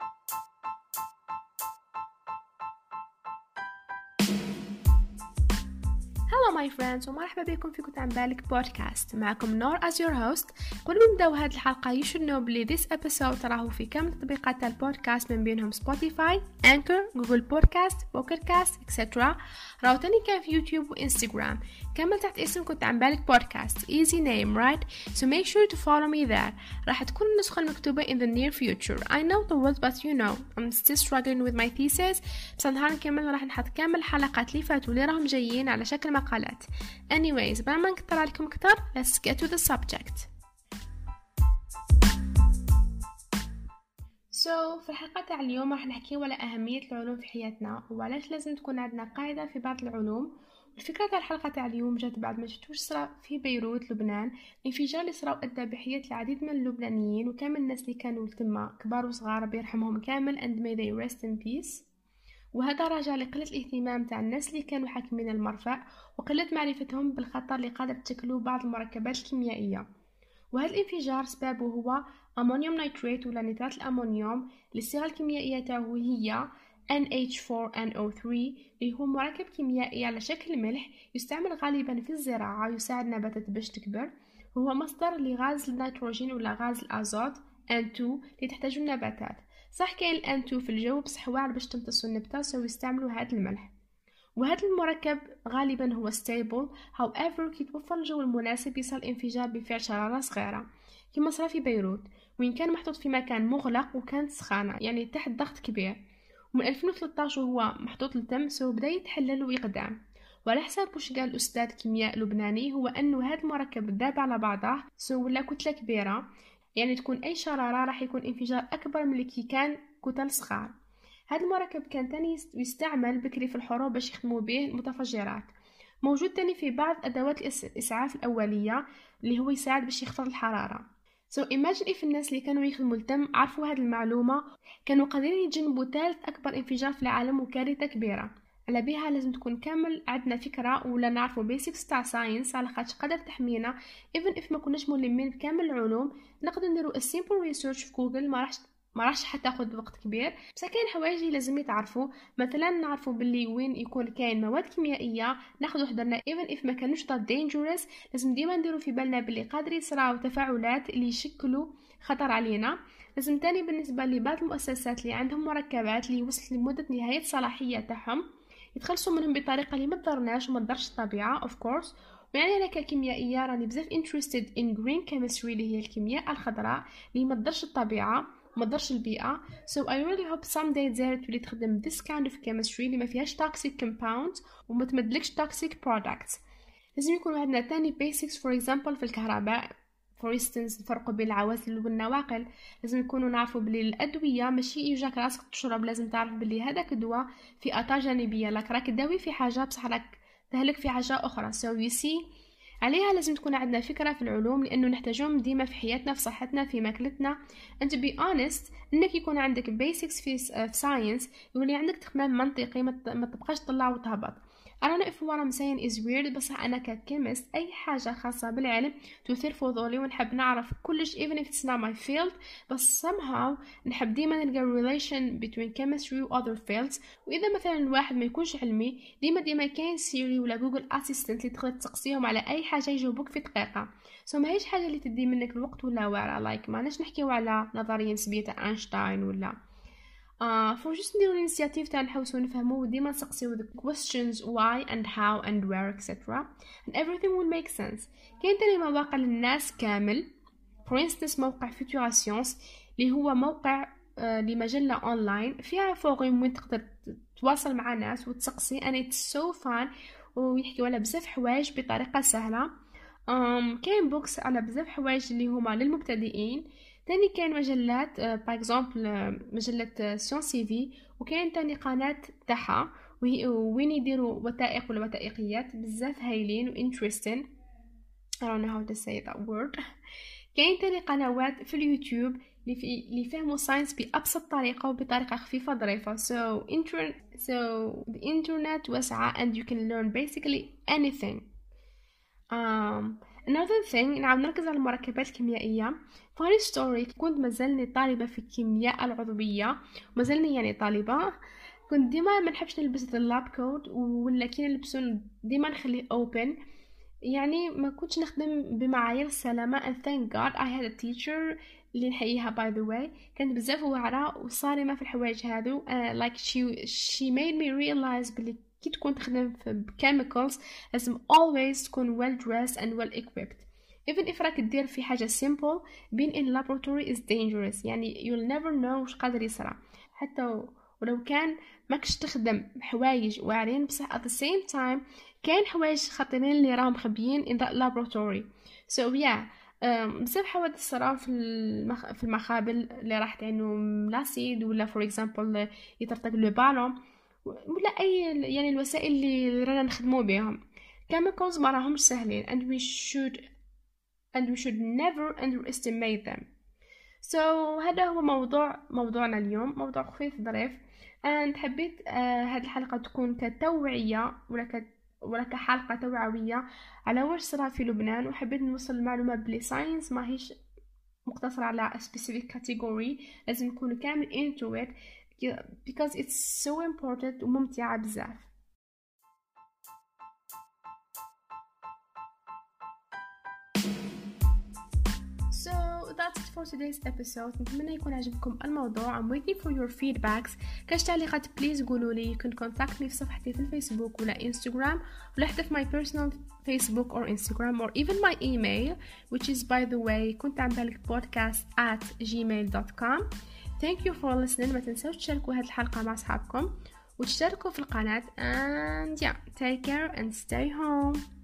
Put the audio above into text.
Hi my friends ومرحبا بكم في كنت عن بالك بودكاست. معكم نور as your host. قبل ما نبداو هذه الحلقة you should know بلي this episode راهو في كامل تطبيقات البودكاست من بينهم Spotify Anchor Google Podcast Pocket Cast et cetera راهو تاني كاين في يوتيوب وانستغرام كمل تحت اسم كنت عن بالك بودكاست. Easy name right? So make sure to follow me there. راح تكون النسخة المكتوبة in the near future. I know the world but you know I'm still struggling with my thesis. بس نهار نكمل راح نحط كامل الحلقات اللي فاتوا اللي راهم جايين على شكل مقالات anyways بلا ما نكتر عليكم أكتر let's get to the subject. So في الحلقة تاع اليوم راح نحكي على أهمية العلوم في حياتنا وعلاش لازم تكون عندنا قاعدة في بعض العلوم. الفكرة تاع الحلقة تاع اليوم جات بعد ما شفتوش صرا في بيروت لبنان انفجار اللي صراو أدى بحياة العديد من اللبنانيين وكامل الناس اللي كانوا تما كبار وصغار بيرحمهم كامل and may they rest in peace. وهذا راجع لقلة الاهتمام تاع الناس اللي كانوا حاكمين المرفأ وقلة معرفتهم بالخطر اللي قادر تشكله بعض المركبات الكيميائية. وهذا الانفجار سببه هو أمونيوم نيتريت ولا نترات الأمونيوم الصيغة الكيميائية تاعه هي NH4NO3 اللي هو مركب كيميائي على شكل ملح يستعمل غالبا في الزراعة يساعد النباتات باش تكبر. وهو مصدر لغاز النيتروجين ولا غاز الأزوت N2 اللي تحتاجه النباتات. صح كاين ال N2 في الجو بصح واعر باش تمتصو النبتة so يستعملوا هذا الملح. وهذا المركب غالبا هو stable however كي توفر الجو المناسب يصل انفجار بفعل شرارة صغيرة. كما صرا في بيروت وين كان محطوط في مكان مغلق وكانت سخانة يعني تحت ضغط كبير. ومن 2013 وهو محطوط للتم so بدا يتحلل ويقدم وعلى حساب واش قال أستاذ كيمياء لبناني هو أنه هذا المركب داب على بعضه so ولا كتلة كبيرة. يعني تكون أي شرارة راح يكون انفجار أكبر من اللي كان كتل صغار. هذا المركب كان تاني يستعمل بكري في الحروب باش يخدموا به المتفجرات. موجود تاني في بعض أدوات الإسعاف الأولية اللي هو يساعد باش يخفض الحرارة. So imagine if الناس اللي كانوا يخدموا التم عرفوا هذه المعلومة. كانوا قادرين يتجنبوا ثالث أكبر انفجار في العالم وكارثة كبيرة. على بها لازم تكون كامل عندنا فكرة ولا نعرفوا basics تاع science على خاطر قادر تحمينا. Even if ما كناش ملمين بكامل العلوم نقدر نديرو simple research في جوجل ما راحش ما راحش حتاخد وقت كبير. بس كاين حوايج لازم يتعرفوا. مثلا نعرفوا باللي وين يكون كاين مواد كيميائية. ناخذ حذرنا even if ما كانوش that dangerous لازم ديما نديرو في بالنا باللي قادر يصراو تفاعلات اللي يشكلوا خطر علينا. لازم تاني بالنسبة لبعض المؤسسات اللي عندهم مركبات اللي وصلت لمدة نهاية الصلاحيه تاعهم يتخلصوا منهم بطريقة اللي ما تضرناش وما تضرش الطبيعة of course ويعني أنا ككيميائية راني بزاف interested in green chemistry اللي هي الكيمياء الخضراء اللي ما تضرش الطبيعة ما تضرش البيئة. So I really hope someday دزاير تولي تخدم this kind of chemistry اللي ما فيهاش toxic compounds وما تمدلكش toxic products. لازم يكون عندنا تاني basics for example في الكهرباء. For instance نفرقوا بين العوازل والنواقل. لازم نكونوا نعرفوا بلي الأدوية ماشي يجاك راسك تشرب لازم تعرف بلي هذاك الدواء اثار جانبية. لك راك تداوي في حاجة بصح راك تهلك في حاجة أخرى. So you see عليها لازم تكون عندنا فكرة في العلوم لأنه نحتاجهم ديما في حياتنا في صحتنا في ماكلتنا. To be honest إنك يكون عندك basics في science يولي عندك تخمام منطقي ما تبقاش تطلع وتهبط. I don't know if what I'm saying is weird بس أنا ك chemist أي حاجة خاصة بالعلم تثير فضولي ونحب نعرف كلش even if it's not my field بس somehow نحب ديما نلقى relation between chemistry و other fields. وإذا مثلا الواحد ما يكونش علمي ديما ديما كاين Siri ولا Google Assistant اللي تقدر تسقسيهم على أي حاجة يجاوبوك في دقيقة. so so ما هيش حاجة اللي تدي منك الوقت ولا واعرة like like ما نحكيو على نظرية نسبية أينشتاين ولا. Uh, for just نديرو l'initiative تاع نحوسو نفهمو وديما نسقسيو the questions why and how and where etc and everything will make sense. كاين تاني مواقع للناس كامل. For instance موقع Futura Sciences اللي هو موقع uh, لمجلة اونلاين فيها forum وين تقدر تواصل مع ناس وتسقسي. And it's so fun. ويحكيو على بزاف حوايج بطريقة سهلة. um, كاين books على بزاف حوايج اللي هما للمبتدئين. تاني كاين مجلات par exemple آه، مجلة scientifique وكاين تاني قناة تاعها وين يديروا وثائق ولا وثائقيات بزاف هايلين و interesting. I don't know how to say that word. كاين تاني قنوات في اليوتيوب اللي في يفهموا science بأبسط طريقة وبطريقة خفيفة ظريفة. So internet so the internet واسعة and you can learn basically anything. Um, another thing نعاود نركز على المركبات الكيميائية funny story كنت مازلني طالبة في الكيمياء العضوية. مازلني يعني طالبة. كنت ديما ما نحبش نلبس ال lab coat ولا كي نلبسو ديما نخليه open. يعني ما كنتش نخدم بمعايير السلامة and thank god I had a teacher اللي نحييها by the way. كانت بزاف واعرة وصارمة في الحوايج هادو. Uh, like she she made me realize بلي كي تكون تخدم في chemicals لازم always تكون well dressed and well equipped. Even if راك دير في حاجة simple being in laboratory is dangerous. يعني you'll never know وش قادر يصرى. حتى ولو كان ماكش تخدم حوايج واعرين بصح at the same time كاين حوايج خطيرين اللي راهم مخبيين in that laboratory. So yeah بزاف حوادث صراو في المخ... في المخابر اللي راح عندهم l'acide ولا for example يطرطق le ballon. ولا أي يعني الوسائل اللي رانا نخدمو بهم. Chemicals ما راهمش سهلين and we should and we should never underestimate them. So هذا هو موضوع موضوعنا اليوم موضوع خفيف ظريف. And حبيت uh, هذه الحلقة تكون كتوعية ولا كت ولا كحلقة توعوية على واش صرا في لبنان. وحبيت نوصل المعلومة بلي science ماهيش مقتصرة على specific category لازم نكون كامل it. because it's so important وممتعة بزاف that's it for today's episode نتمنى يكون عجبكم الموضوع I'm waiting for your feedbacks كاش تعليقات بليز قولوا لي you can contact me في صفحتي في الفيسبوك ولا انستغرام ولا حتى في my personal Facebook or Instagram or even my email which is by the way كنت عم بالك podcast at gmail.com thank you for listening. ما تنسوش تشاركوا هذه الحلقة مع أصحابكم وتشتركوا في القناة. And yeah take care and stay home.